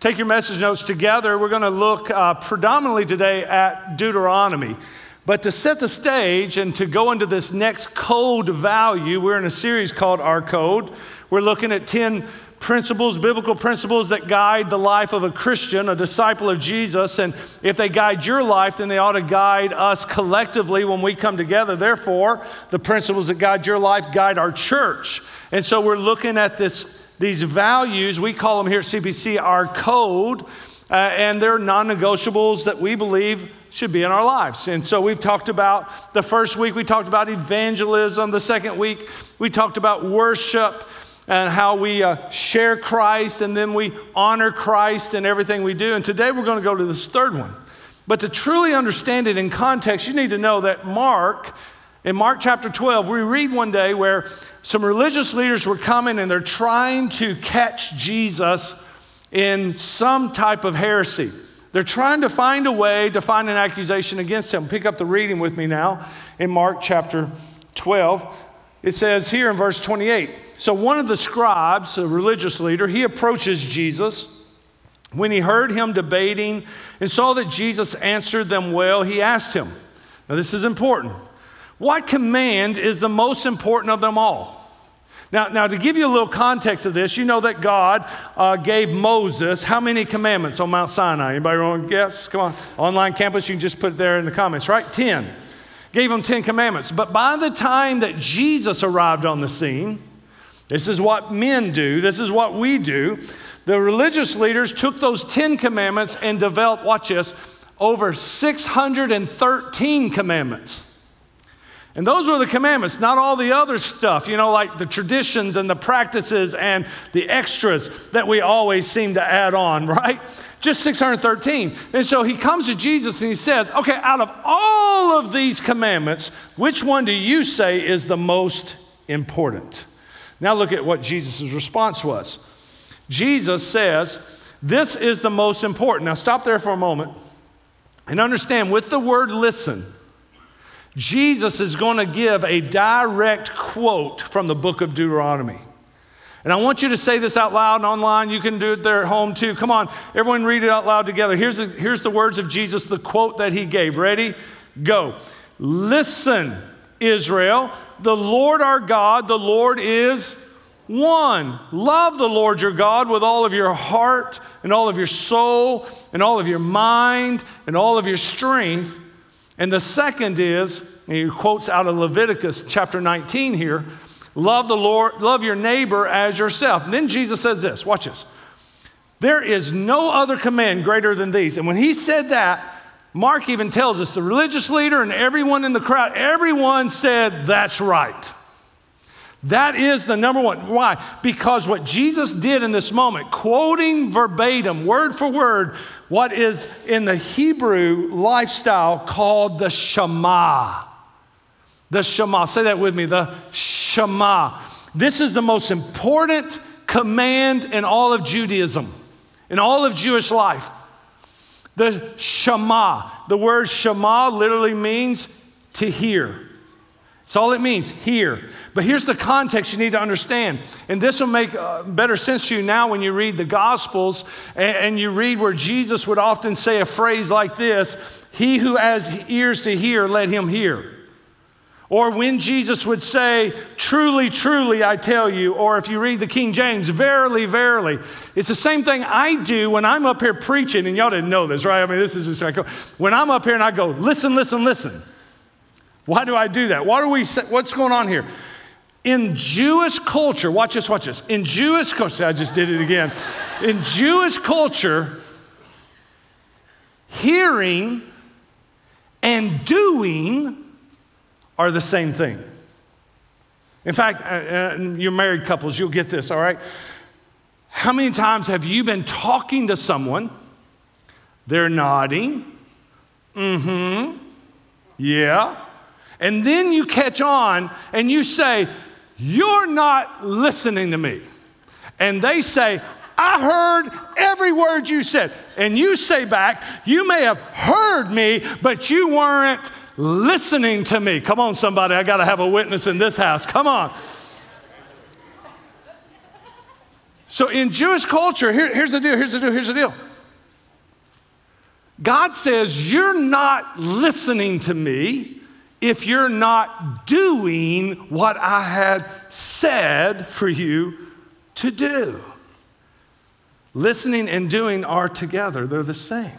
take your message notes together, we're going to look uh, predominantly today at Deuteronomy. But to set the stage and to go into this next code value, we're in a series called Our Code. We're looking at 10 principles, biblical principles that guide the life of a Christian, a disciple of Jesus. And if they guide your life, then they ought to guide us collectively when we come together. Therefore, the principles that guide your life guide our church. And so we're looking at this, these values. We call them here at CBC our code. Uh, and they're non negotiables that we believe should be in our lives. And so we've talked about the first week, we talked about evangelism. The second week, we talked about worship and how we uh, share Christ and then we honor Christ in everything we do. And today we're going to go to this third one. But to truly understand it in context, you need to know that Mark, in Mark chapter 12, we read one day where some religious leaders were coming and they're trying to catch Jesus in some type of heresy. They're trying to find a way to find an accusation against him. Pick up the reading with me now in Mark chapter 12. It says here in verse 28 So one of the scribes, a religious leader, he approaches Jesus. When he heard him debating and saw that Jesus answered them well, he asked him, Now, this is important. What command is the most important of them all? Now, now, to give you a little context of this, you know that God uh, gave Moses how many commandments on Mount Sinai? Anybody want to guess? Come on. Online campus, you can just put it there in the comments, right? 10. Gave him 10 commandments. But by the time that Jesus arrived on the scene, this is what men do, this is what we do. The religious leaders took those 10 commandments and developed, watch this, over 613 commandments. And those were the commandments, not all the other stuff, you know, like the traditions and the practices and the extras that we always seem to add on, right? Just 613. And so he comes to Jesus and he says, Okay, out of all of these commandments, which one do you say is the most important? Now look at what Jesus' response was. Jesus says, This is the most important. Now stop there for a moment and understand with the word listen, Jesus is going to give a direct quote from the book of Deuteronomy. And I want you to say this out loud and online. You can do it there at home too. Come on, everyone read it out loud together. Here's the, here's the words of Jesus, the quote that he gave. Ready? Go. Listen, Israel, the Lord our God, the Lord is one. Love the Lord your God with all of your heart and all of your soul and all of your mind and all of your strength. And the second is, he quotes out of Leviticus chapter 19 here love the Lord, love your neighbor as yourself. And then Jesus says this watch this. There is no other command greater than these. And when he said that, Mark even tells us the religious leader and everyone in the crowd, everyone said, That's right. That is the number one. Why? Because what Jesus did in this moment, quoting verbatim, word for word, what is in the Hebrew lifestyle called the Shema. The Shema. Say that with me the Shema. This is the most important command in all of Judaism, in all of Jewish life. The Shema. The word Shema literally means to hear. That's all it means, here. But here's the context you need to understand. And this will make uh, better sense to you now when you read the Gospels and, and you read where Jesus would often say a phrase like this He who has ears to hear, let him hear. Or when Jesus would say, Truly, truly, I tell you, or if you read the King James, Verily, verily. It's the same thing I do when I'm up here preaching, and y'all didn't know this, right? I mean, this is just like, when I'm up here and I go, Listen, listen, listen. Why do I do that? What are we, what's going on here? In Jewish culture, watch this, watch this. In Jewish culture, I just did it again. In Jewish culture, hearing and doing are the same thing. In fact, uh, uh, you married couples, you'll get this, all right? How many times have you been talking to someone? They're nodding. Mm hmm. Yeah. And then you catch on and you say, You're not listening to me. And they say, I heard every word you said. And you say back, You may have heard me, but you weren't listening to me. Come on, somebody. I got to have a witness in this house. Come on. So in Jewish culture, here, here's the deal, here's the deal, here's the deal. God says, You're not listening to me if you're not doing what I had said for you to do. Listening and doing are together, they're the same.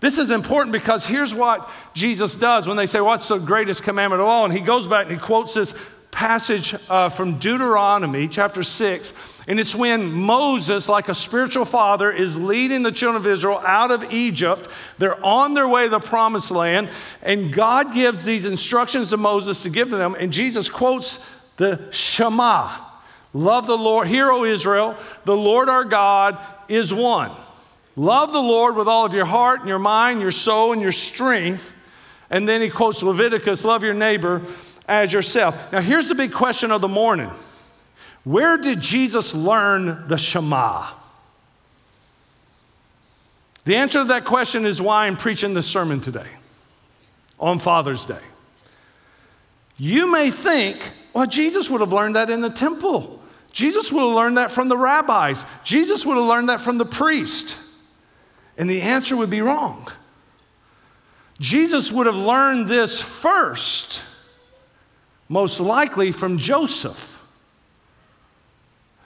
This is important because here's what Jesus does when they say, What's the greatest commandment of all? And he goes back and he quotes this passage uh, from Deuteronomy chapter 6. And it's when Moses, like a spiritual father, is leading the children of Israel out of Egypt. They're on their way to the promised land. And God gives these instructions to Moses to give to them. And Jesus quotes the Shema Love the Lord. Hear, O Israel, the Lord our God is one. Love the Lord with all of your heart and your mind, your soul, and your strength. And then he quotes Leviticus love your neighbor as yourself. Now, here's the big question of the morning Where did Jesus learn the Shema? The answer to that question is why I'm preaching this sermon today on Father's Day. You may think, well, Jesus would have learned that in the temple. Jesus would have learned that from the rabbis. Jesus would have learned that from the priest. And the answer would be wrong. Jesus would have learned this first, most likely from Joseph,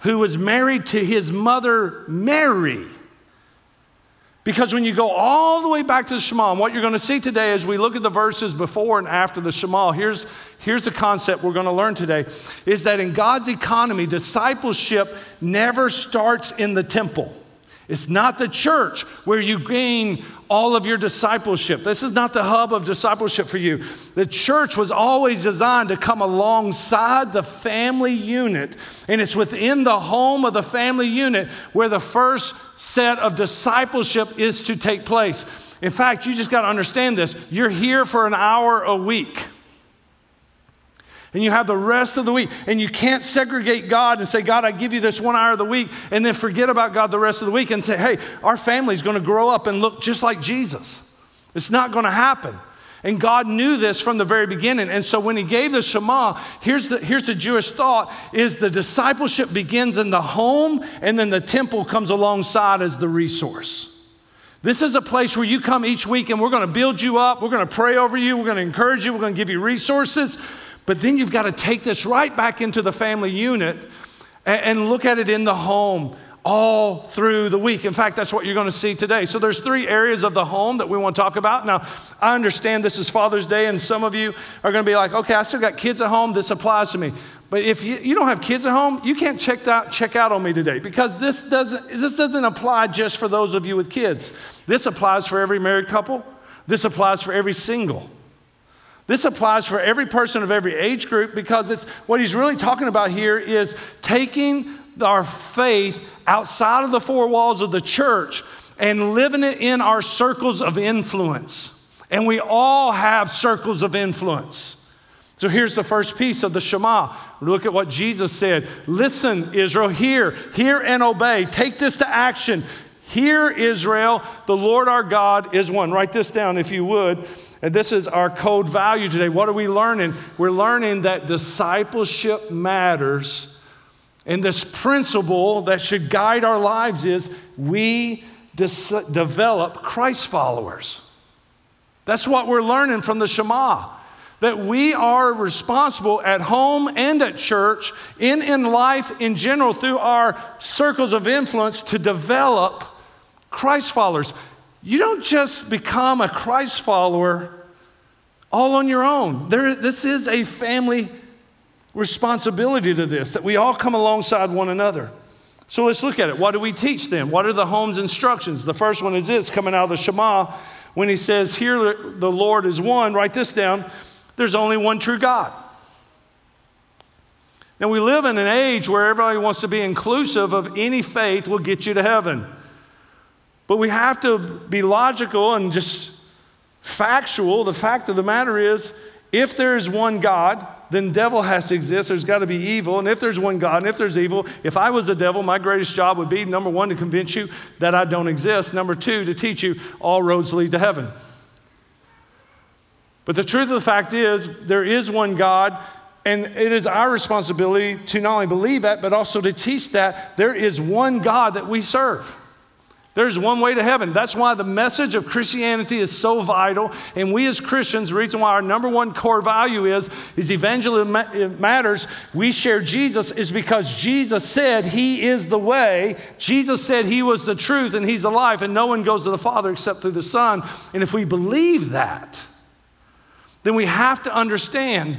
who was married to his mother Mary. Because when you go all the way back to the Shema, and what you're going to see today as we look at the verses before and after the Shema, here's, here's the concept we're going to learn today is that in God's economy, discipleship never starts in the temple. It's not the church where you gain all of your discipleship. This is not the hub of discipleship for you. The church was always designed to come alongside the family unit, and it's within the home of the family unit where the first set of discipleship is to take place. In fact, you just got to understand this. You're here for an hour a week and you have the rest of the week. And you can't segregate God and say, God, I give you this one hour of the week, and then forget about God the rest of the week and say, hey, our family's going to grow up and look just like Jesus. It's not going to happen. And God knew this from the very beginning. And so when he gave the Shema, here's the, here's the Jewish thought is the discipleship begins in the home and then the temple comes alongside as the resource. This is a place where you come each week and we're going to build you up. We're going to pray over you. We're going to encourage you. We're going to give you resources. But then you've got to take this right back into the family unit and, and look at it in the home all through the week. In fact, that's what you're going to see today. So there's three areas of the home that we want to talk about. Now, I understand this is Father's Day, and some of you are going to be like, okay, I still got kids at home. This applies to me. But if you, you don't have kids at home, you can't check out, check out on me today because this doesn't, this doesn't apply just for those of you with kids. This applies for every married couple. This applies for every single. This applies for every person of every age group because it's what he's really talking about here is taking our faith outside of the four walls of the church and living it in our circles of influence. And we all have circles of influence. So here's the first piece of the Shema. Look at what Jesus said. Listen, Israel, hear, hear and obey. Take this to action. Hear, Israel, the Lord our God is one. Write this down if you would. And this is our code value today. What are we learning? We're learning that discipleship matters. And this principle that should guide our lives is we dis- develop Christ followers. That's what we're learning from the Shema. That we are responsible at home and at church, in, in life in general, through our circles of influence to develop Christ followers. You don't just become a Christ follower all on your own. There, this is a family responsibility to this, that we all come alongside one another. So let's look at it. What do we teach them? What are the home's instructions? The first one is this coming out of the Shema when he says, Here the Lord is one. Write this down. There's only one true God. Now, we live in an age where everybody wants to be inclusive of any faith will get you to heaven. But we have to be logical and just factual. The fact of the matter is, if there is one God, then devil has to exist. There's got to be evil. And if there's one God, and if there's evil, if I was a devil, my greatest job would be number one, to convince you that I don't exist. Number two, to teach you all roads lead to heaven. But the truth of the fact is, there is one God, And it is our responsibility to not only believe that, but also to teach that there is one God that we serve. There's one way to heaven. That's why the message of Christianity is so vital. And we as Christians, the reason why our number one core value is, is evangelism matters. We share Jesus is because Jesus said he is the way. Jesus said he was the truth and he's the life, and no one goes to the Father except through the Son. And if we believe that, then we have to understand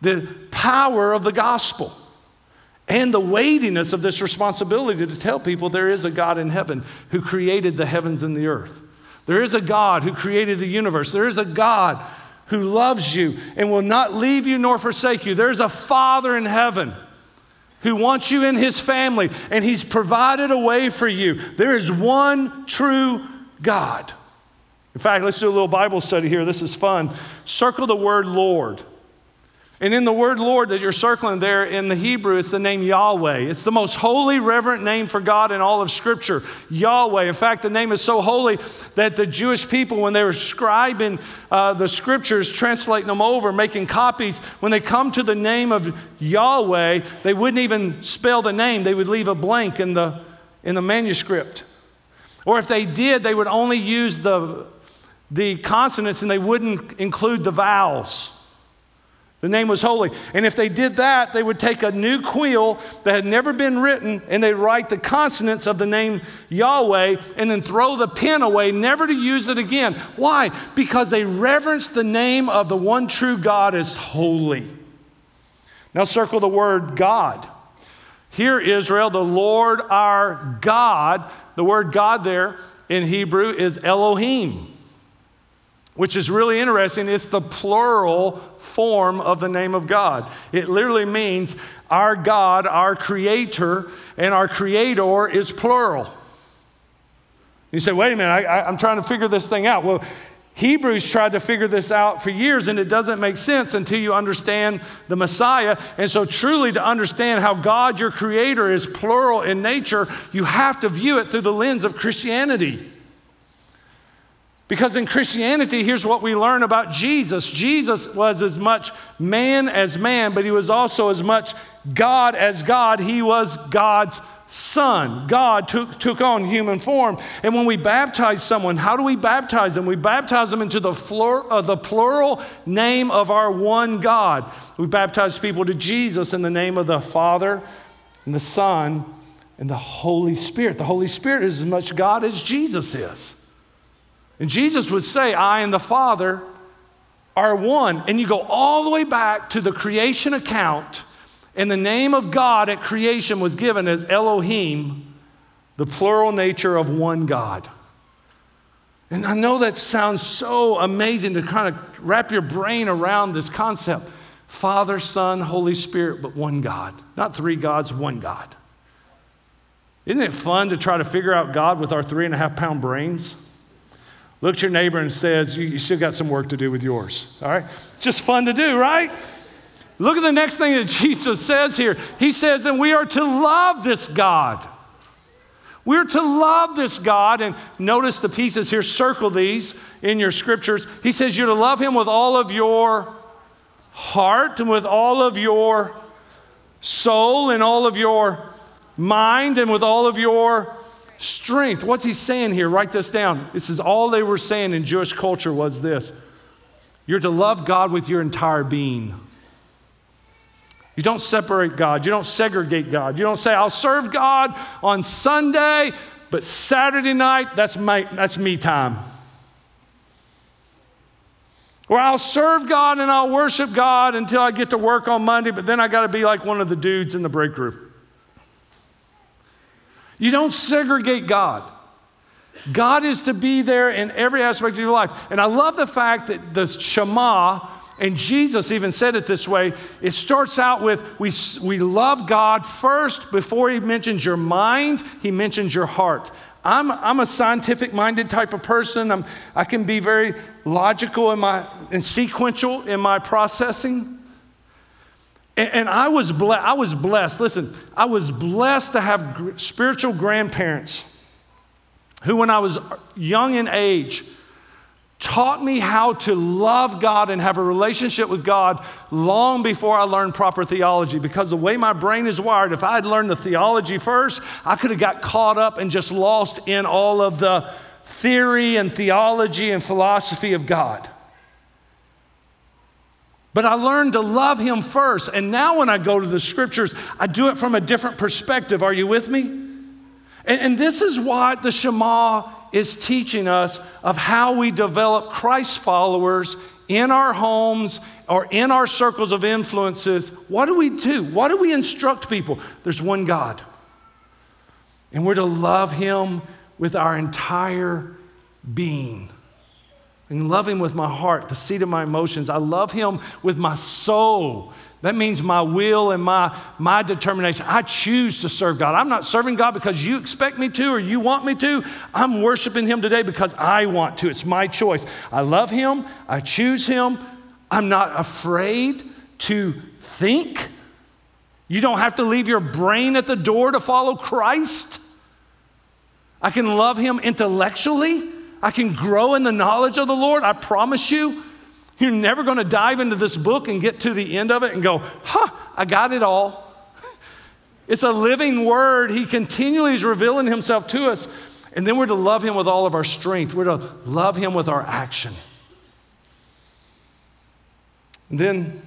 the power of the gospel and the weightiness of this responsibility to tell people there is a God in heaven who created the heavens and the earth. There is a God who created the universe. There is a God who loves you and will not leave you nor forsake you. There's a Father in heaven who wants you in his family and he's provided a way for you. There is one true God. In fact, let's do a little Bible study here. This is fun. Circle the word Lord. And in the word Lord that you're circling there in the Hebrew, it's the name Yahweh. It's the most holy, reverent name for God in all of Scripture. Yahweh. In fact, the name is so holy that the Jewish people, when they were scribing uh, the scriptures, translating them over, making copies, when they come to the name of Yahweh, they wouldn't even spell the name, they would leave a blank in the, in the manuscript. Or if they did, they would only use the, the consonants and they wouldn't include the vowels. The name was holy. And if they did that, they would take a new quill that had never been written and they'd write the consonants of the name Yahweh and then throw the pen away, never to use it again. Why? Because they reverenced the name of the one true God as holy. Now circle the word God. Hear, Israel, the Lord our God. The word God there in Hebrew is Elohim which is really interesting. It's the plural form of the name of God. It literally means our God, our creator, and our creator is plural. You say, wait a minute, I, am trying to figure this thing out. Well, Hebrews tried to figure this out for years, and it doesn't make sense until you understand the Messiah. And so, truly, to understand how God, your creator, is plural in nature, you have to view it through the lens of Christianity. Because in Christianity, here's what we learn about Jesus Jesus was as much man as man, but he was also as much God as God. He was God's son. God took, took on human form. And when we baptize someone, how do we baptize them? We baptize them into the, flor, uh, the plural name of our one God. We baptize people to Jesus in the name of the Father and the Son and the Holy Spirit. The Holy Spirit is as much God as Jesus is. And Jesus would say, I and the Father are one. And you go all the way back to the creation account, and the name of God at creation was given as Elohim, the plural nature of one God. And I know that sounds so amazing to kind of wrap your brain around this concept Father, Son, Holy Spirit, but one God. Not three gods, one God. Isn't it fun to try to figure out God with our three and a half pound brains? Look at your neighbor and says, you, you still got some work to do with yours. All right? Just fun to do, right? Look at the next thing that Jesus says here. He says, and we are to love this God. We're to love this God. And notice the pieces here, circle these in your scriptures. He says, You're to love him with all of your heart and with all of your soul and all of your mind and with all of your strength. What's he saying here? Write this down. This is all they were saying in Jewish culture was this. You're to love God with your entire being. You don't separate God. You don't segregate God. You don't say, I'll serve God on Sunday, but Saturday night, that's, my, that's me time. Or I'll serve God and I'll worship God until I get to work on Monday, but then I got to be like one of the dudes in the break group. You don't segregate God. God is to be there in every aspect of your life. And I love the fact that the Shema, and Jesus even said it this way it starts out with we, we love God first before he mentions your mind, he mentions your heart. I'm, I'm a scientific minded type of person. I'm, I can be very logical in my, and sequential in my processing. And, and I, was ble- I was blessed. Listen, I was blessed to have gr- spiritual grandparents who, when I was young in age, taught me how to love God and have a relationship with God long before I learned proper theology. Because the way my brain is wired, if I had learned the theology first, I could have got caught up and just lost in all of the theory and theology and philosophy of God. But I learned to love Him first. And now when I go to the scriptures, I do it from a different perspective. Are you with me? And, and this is what the Shema is teaching us of how we develop Christ followers in our homes or in our circles of influences. What do we do? What do we instruct people? There's one God. And we're to love Him with our entire being. And love Him with my heart, the seat of my emotions. I love Him with my soul. That means my will and my, my determination. I choose to serve God. I'm not serving God because you expect me to or you want me to. I'm worshiping Him today because I want to. It's my choice. I love Him. I choose Him. I'm not afraid to think. You don't have to leave your brain at the door to follow Christ. I can love Him intellectually. I can grow in the knowledge of the Lord. I promise you. You're never going to dive into this book and get to the end of it and go, huh, I got it all. It's a living word. He continually is revealing himself to us. And then we're to love him with all of our strength. We're to love him with our action. And then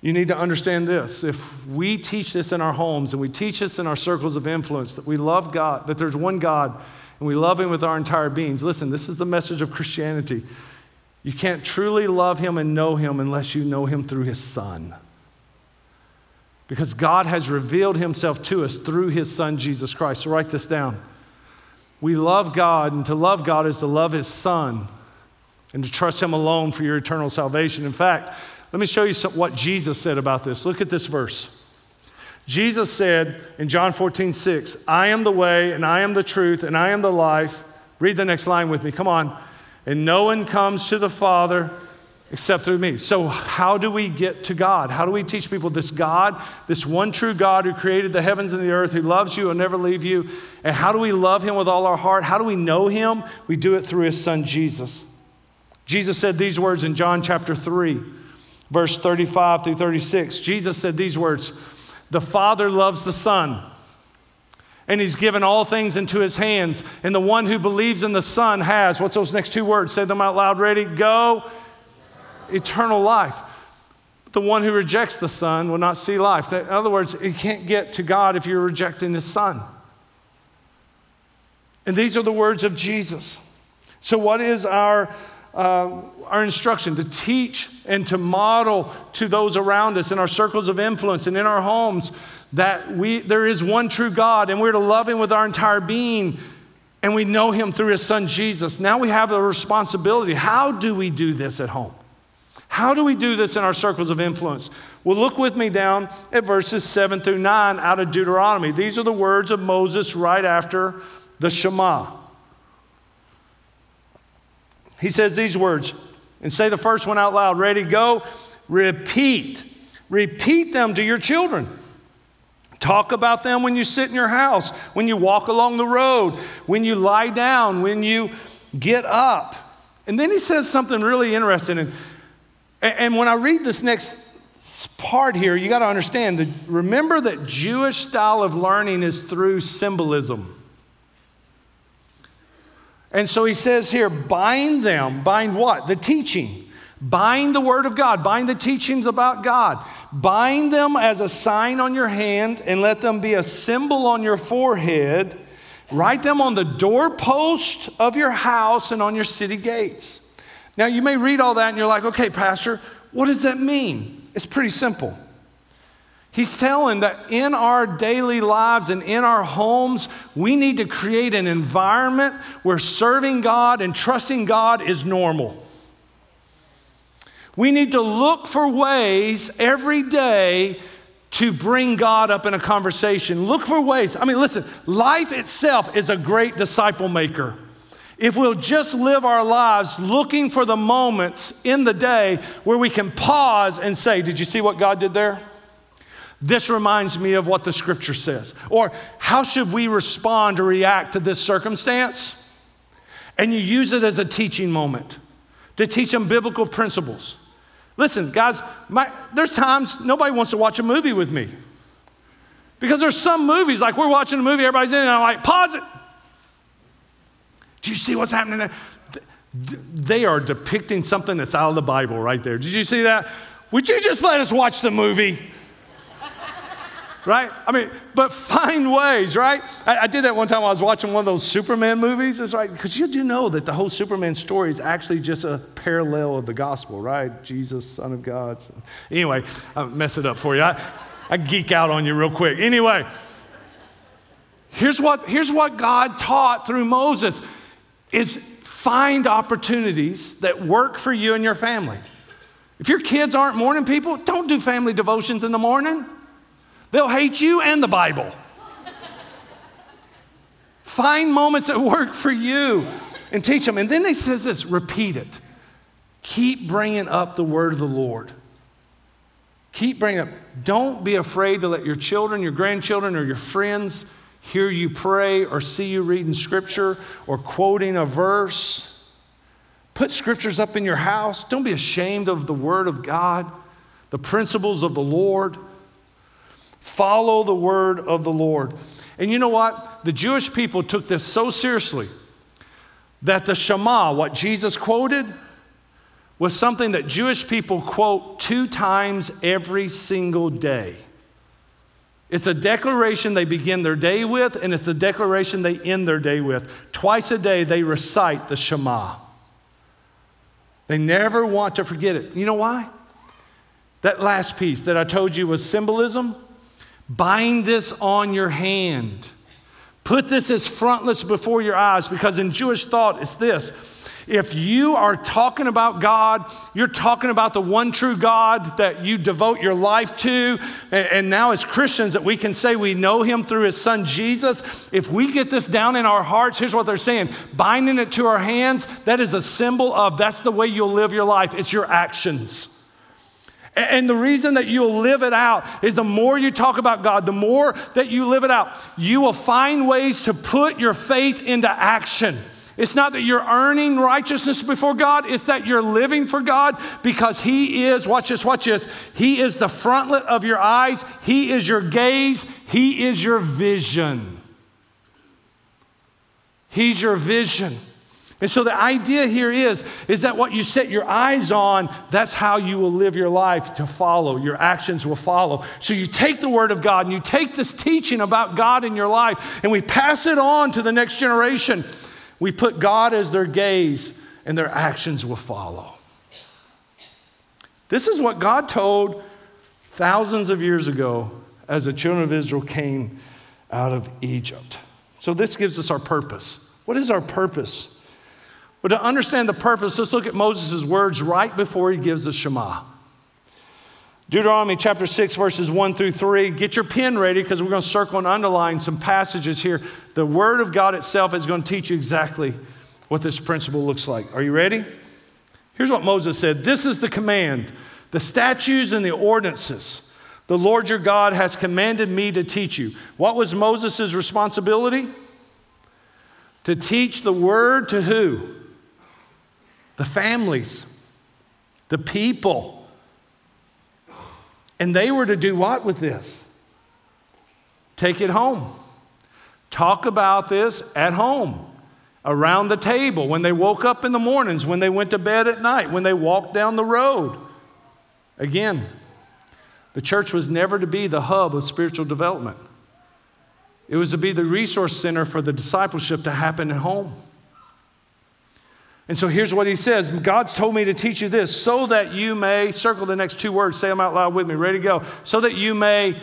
you need to understand this. If we teach this in our homes and we teach this in our circles of influence, that we love God, that there's one God, and we love him with our entire beings, listen, this is the message of Christianity. You can't truly love him and know him unless you know him through his son. Because God has revealed himself to us through his son, Jesus Christ. So write this down. We love God, and to love God is to love his son and to trust him alone for your eternal salvation. In fact, let me show you some, what Jesus said about this. Look at this verse. Jesus said in John 14, 6, I am the way, and I am the truth, and I am the life. Read the next line with me. Come on and no one comes to the Father except through me. So, how do we get to God? How do we teach people this God, this one true God who created the heavens and the earth, who loves you and never leave you? And how do we love him with all our heart? How do we know him? We do it through his son Jesus. Jesus said these words in John chapter 3, verse 35 through 36. Jesus said these words The Father loves the Son and he's given all things into his hands. And the one who believes in the Son has, what's those next two words? Say them out loud. Ready? Go. Eternal life. The one who rejects the Son will not see life. In other words, you can't get to God if you're rejecting his Son. And these are the words of Jesus. So, what is our, uh, our instruction? To teach and to model to those around us in our circles of influence and in our homes that we, there is one true God and we're to love Him with our entire being and we know Him through His Son Jesus. Now we have a responsibility. How do we do this at home? How do we do this in our circles of influence? Well, look with me down at verses 7 through 9 out of Deuteronomy. These are the words of Moses right after the Shema. He says these words, and say the first one out loud. Ready, go. Repeat. Repeat them to your children. Talk about them when you sit in your house, when you walk along the road, when you lie down, when you get up. And then he says something really interesting. And, and when I read this next part here, you got to understand that remember that Jewish style of learning is through symbolism. And so he says here, bind them. Bind what? The teaching. Bind the word of God. Bind the teachings about God. Bind them as a sign on your hand and let them be a symbol on your forehead. Write them on the doorpost of your house and on your city gates. Now, you may read all that and you're like, okay, Pastor, what does that mean? It's pretty simple. He's telling that in our daily lives and in our homes, we need to create an environment where serving God and trusting God is normal. We need to look for ways every day to bring God up in a conversation. Look for ways. I mean, listen, life itself is a great disciple maker. If we'll just live our lives looking for the moments in the day where we can pause and say, Did you see what God did there? This reminds me of what the scripture says. Or how should we respond or react to this circumstance? and you use it as a teaching moment to teach them biblical principles. Listen, guys, my, there's times nobody wants to watch a movie with me. Because there's some movies, like we're watching a movie, everybody's in and I'm like, pause it. Do you see what's happening there? They are depicting something that's out of the Bible right there. Did you see that? Would you just let us watch the movie? Right? I mean, but find ways, right? I, I, did that one time I was watching one of those Superman movies. It's like, because you do know that the whole Superman story is actually just a parallel of the gospel, right? Jesus, Son of God. Anyway, I'll mess it up for you. I, I geek out on you real quick. Anyway, here's what, here's what God taught through Moses is find opportunities that work for you and your family. If your kids aren't morning people, don't do family devotions in the morning. They'll hate you and the Bible. Find moments that work for you and teach them. And then he says this repeat it. Keep bringing up the word of the Lord. Keep bringing up. Don't be afraid to let your children, your grandchildren, or your friends hear you pray or see you reading scripture or quoting a verse. Put scriptures up in your house. Don't be ashamed of the word of God, the principles of the Lord. Follow the word of the Lord. And you know what? The Jewish people took this so seriously that the Shema, what Jesus quoted, was something that Jewish people quote two times every single day. It's a declaration they begin their day with, and it's a declaration they end their day with. Twice a day, they recite the Shema. They never want to forget it. You know why? That last piece that I told you was symbolism Bind this on your hand. Put this as frontlets before your eyes because in Jewish thought, it's this. If you are talking about God, you're talking about the one true God that you devote your life to. And now, as Christians, that we can say we know Him through His Son Jesus. If we get this down in our hearts, here's what they're saying binding it to our hands, that is a symbol of that's the way you'll live your life, it's your actions. And the reason that you'll live it out is the more you talk about God, the more that you live it out, you will find ways to put your faith into action. It's not that you're earning righteousness before God, it's that you're living for God because He is, watch this, watch this, He is the frontlet of your eyes, He is your gaze, He is your vision. He's your vision. And so the idea here is, is that what you set your eyes on, that's how you will live your life to follow. Your actions will follow. So you take the word of God and you take this teaching about God in your life and we pass it on to the next generation. We put God as their gaze and their actions will follow. This is what God told thousands of years ago as the children of Israel came out of Egypt. So this gives us our purpose. What is our purpose? But to understand the purpose, let's look at Moses' words right before he gives the Shema. Deuteronomy chapter 6, verses 1 through 3. Get your pen ready because we're going to circle and underline some passages here. The Word of God itself is going to teach you exactly what this principle looks like. Are you ready? Here's what Moses said This is the command, the statutes and the ordinances the Lord your God has commanded me to teach you. What was Moses' responsibility? To teach the Word to who? The families, the people. And they were to do what with this? Take it home. Talk about this at home, around the table, when they woke up in the mornings, when they went to bed at night, when they walked down the road. Again, the church was never to be the hub of spiritual development. It was to be the resource center for the discipleship to happen at home. And so here's what he says God's told me to teach you this so that you may, circle the next two words, say them out loud with me, ready to go, so that you may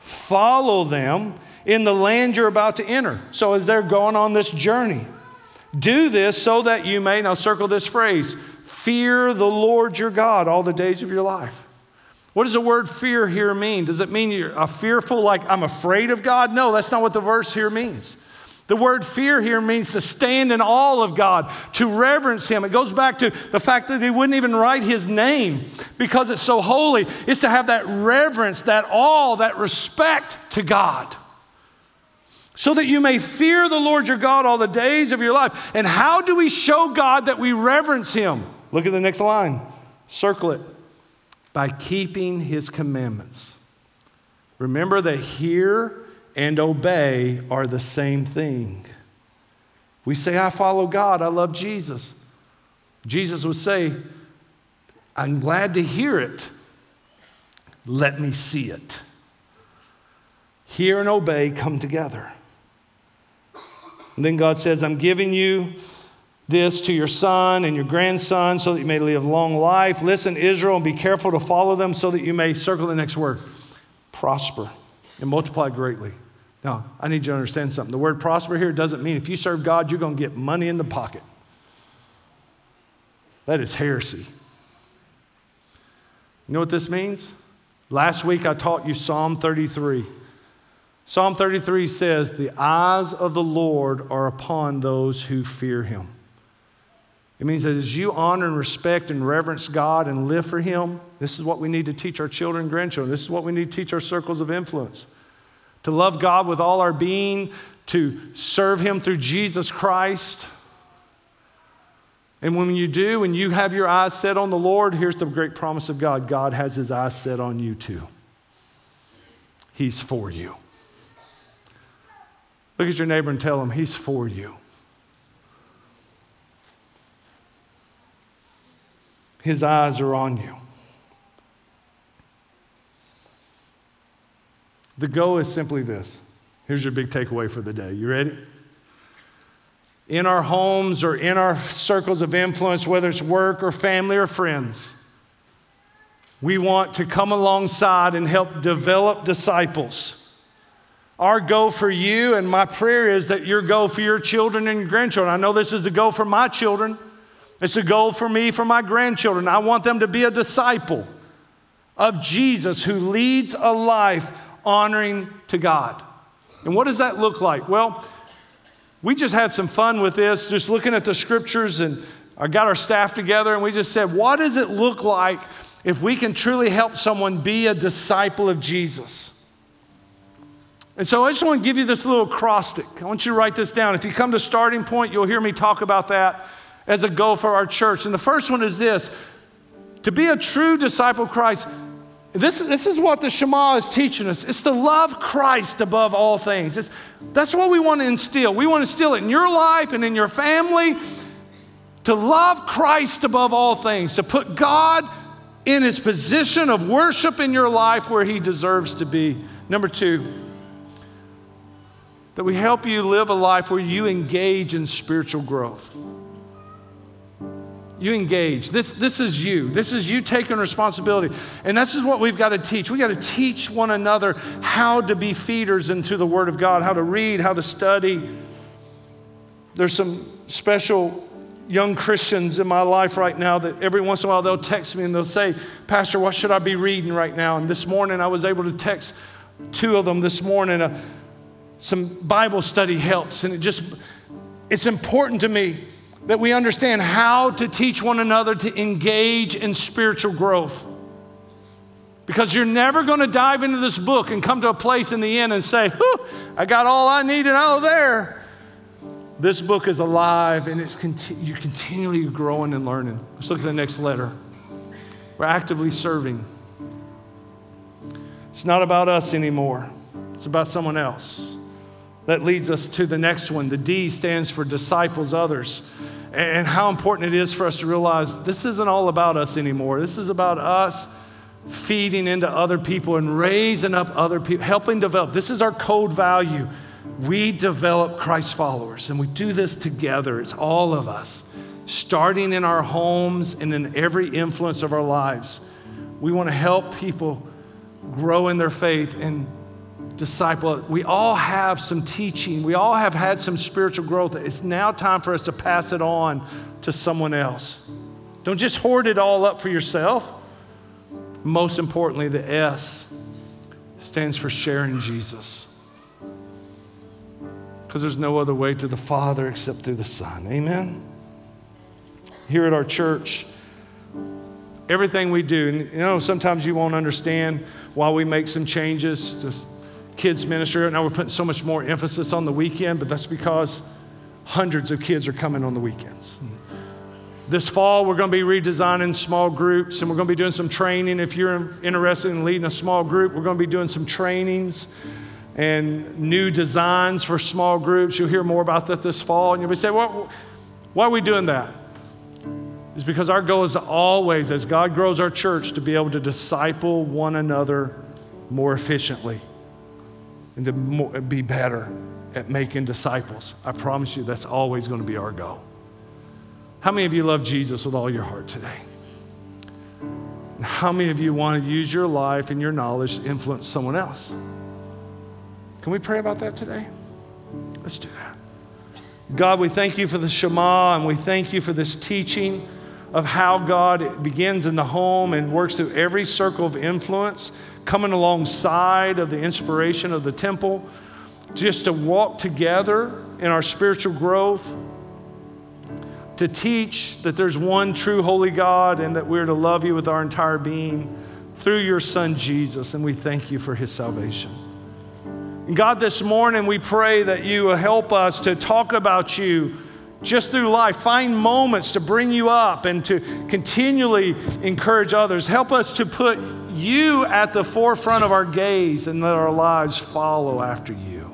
follow them in the land you're about to enter. So as they're going on this journey, do this so that you may, now circle this phrase, fear the Lord your God all the days of your life. What does the word fear here mean? Does it mean you're a fearful, like I'm afraid of God? No, that's not what the verse here means. The word fear here means to stand in awe of God, to reverence Him. It goes back to the fact that He wouldn't even write His name because it's so holy. It's to have that reverence, that awe, that respect to God. so that you may fear the Lord your God all the days of your life. And how do we show God that we reverence him? Look at the next line. Circle it. By keeping his commandments. Remember that hear and obey are the same thing. We say, I follow God, I love Jesus. Jesus would say, I'm glad to hear it. Let me see it. Hear and obey come together. And then God says, I'm giving you this to your son and your grandson so that you may live a long life. Listen, Israel, and be careful to follow them so that you may circle the next word prosper and multiply greatly. Now, I need you to understand something. The word prosper here doesn't mean if you serve God, you're going to get money in the pocket. That is heresy. You know what this means? Last week I taught you Psalm 33. Psalm 33 says, The eyes of the Lord are upon those who fear him. It means that as you honor and respect and reverence God and live for him, this is what we need to teach our children and grandchildren. This is what we need to teach our circles of influence. To love God with all our being, to serve him through Jesus Christ. And when you do and you have your eyes set on the Lord, here's the great promise of God God has his eyes set on you too. He's for you. Look at your neighbor and tell him, He's for you. His eyes are on you. The goal is simply this. Here's your big takeaway for the day. You ready? In our homes or in our circles of influence, whether it's work or family or friends, we want to come alongside and help develop disciples our goal for you, and my prayer is that your goal for your children and grandchildren. I know this is a goal for my children. It's a goal for me, for my grandchildren. I want them to be a disciple of Jesus who leads a life honoring to God. And what does that look like? Well, we just had some fun with this, just looking at the scriptures, and I got our staff together, and we just said, what does it look like if we can truly help someone be a disciple of Jesus? And so I just want to give you this little acrostic. I want you to write this down. If you come to starting point, you'll hear me talk about that as a goal for our church. And the first one is this to be a true disciple of Christ. This, this is what the Shema is teaching us. It's to love Christ above all things. It's, that's what we want to instill. We want to instill it in your life and in your family to love Christ above all things, to put God in his position of worship in your life where he deserves to be. Number two, that we help you live a life where you engage in spiritual growth. You engage. This, this is you. This is you taking responsibility. And this is what we've got to teach. We've got to teach one another how to be feeders into the Word of God, how to read, how to study. There's some special young Christians in my life right now that every once in a while they'll text me and they'll say, Pastor, what should I be reading right now? And this morning I was able to text two of them this morning. Uh, some Bible study helps. And it just, it's important to me that we understand how to teach one another to engage in spiritual growth. Because you're never going to dive into this book and come to a place in the end and say, I got all I needed out of there. This book is alive and it's conti- you're continually growing and learning. Let's look at the next letter. We're actively serving. It's not about us anymore, it's about someone else. That leads us to the next one. The D stands for disciples others. And how important it is for us to realize this isn't all about us anymore. This is about us feeding into other people and raising up other people, helping develop. This is our code value. We develop Christ followers, and we do this together. It's all of us, starting in our homes and in every influence of our lives. We want to help people grow in their faith and disciple. We all have some teaching, we all have had some spiritual growth. It's now time for us to pass it on to someone else. Don't just hoard it all up for yourself. Most importantly, the S stands for sharing Jesus. Because there's no other way to the Father except through the Son. Amen? Here at our church, everything we do, and you know, sometimes you won't understand why we make some changes. Just kids ministry. Now we're putting so much more emphasis on the weekend, but that's because hundreds of kids are coming on the weekends. This fall, we're going to be redesigning small groups and we're going to be doing some training. If you're interested in leading a small group, we're going to be doing some trainings and new designs for small groups. You'll hear more about that this fall. And you'll be saying, well, why are we doing that? It's because our goal is always, as God grows our church, to be able to disciple one another more efficiently and to be better at making disciples. I promise you that's always going to be our goal. How many of you love Jesus with all your heart today? How many of you want to use your life and your knowledge to influence someone else? Can we pray about that today? Let's do that. God, we thank you for the Shema and we thank you for this teaching of how God begins in the home and works through every circle of influence, coming alongside of the inspiration of the temple, just to walk together in our spiritual growth, to teach that there's one true holy God and that we're to love you with our entire being through your Son Jesus. And we thank you for his salvation. And God, this morning we pray that you will help us to talk about you just through life. Find moments to bring you up and to continually encourage others. Help us to put you at the forefront of our gaze and let our lives follow after you.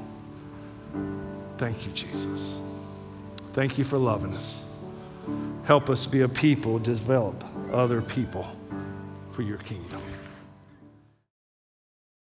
Thank you, Jesus. Thank you for loving us. Help us be a people, develop other people for your kingdom.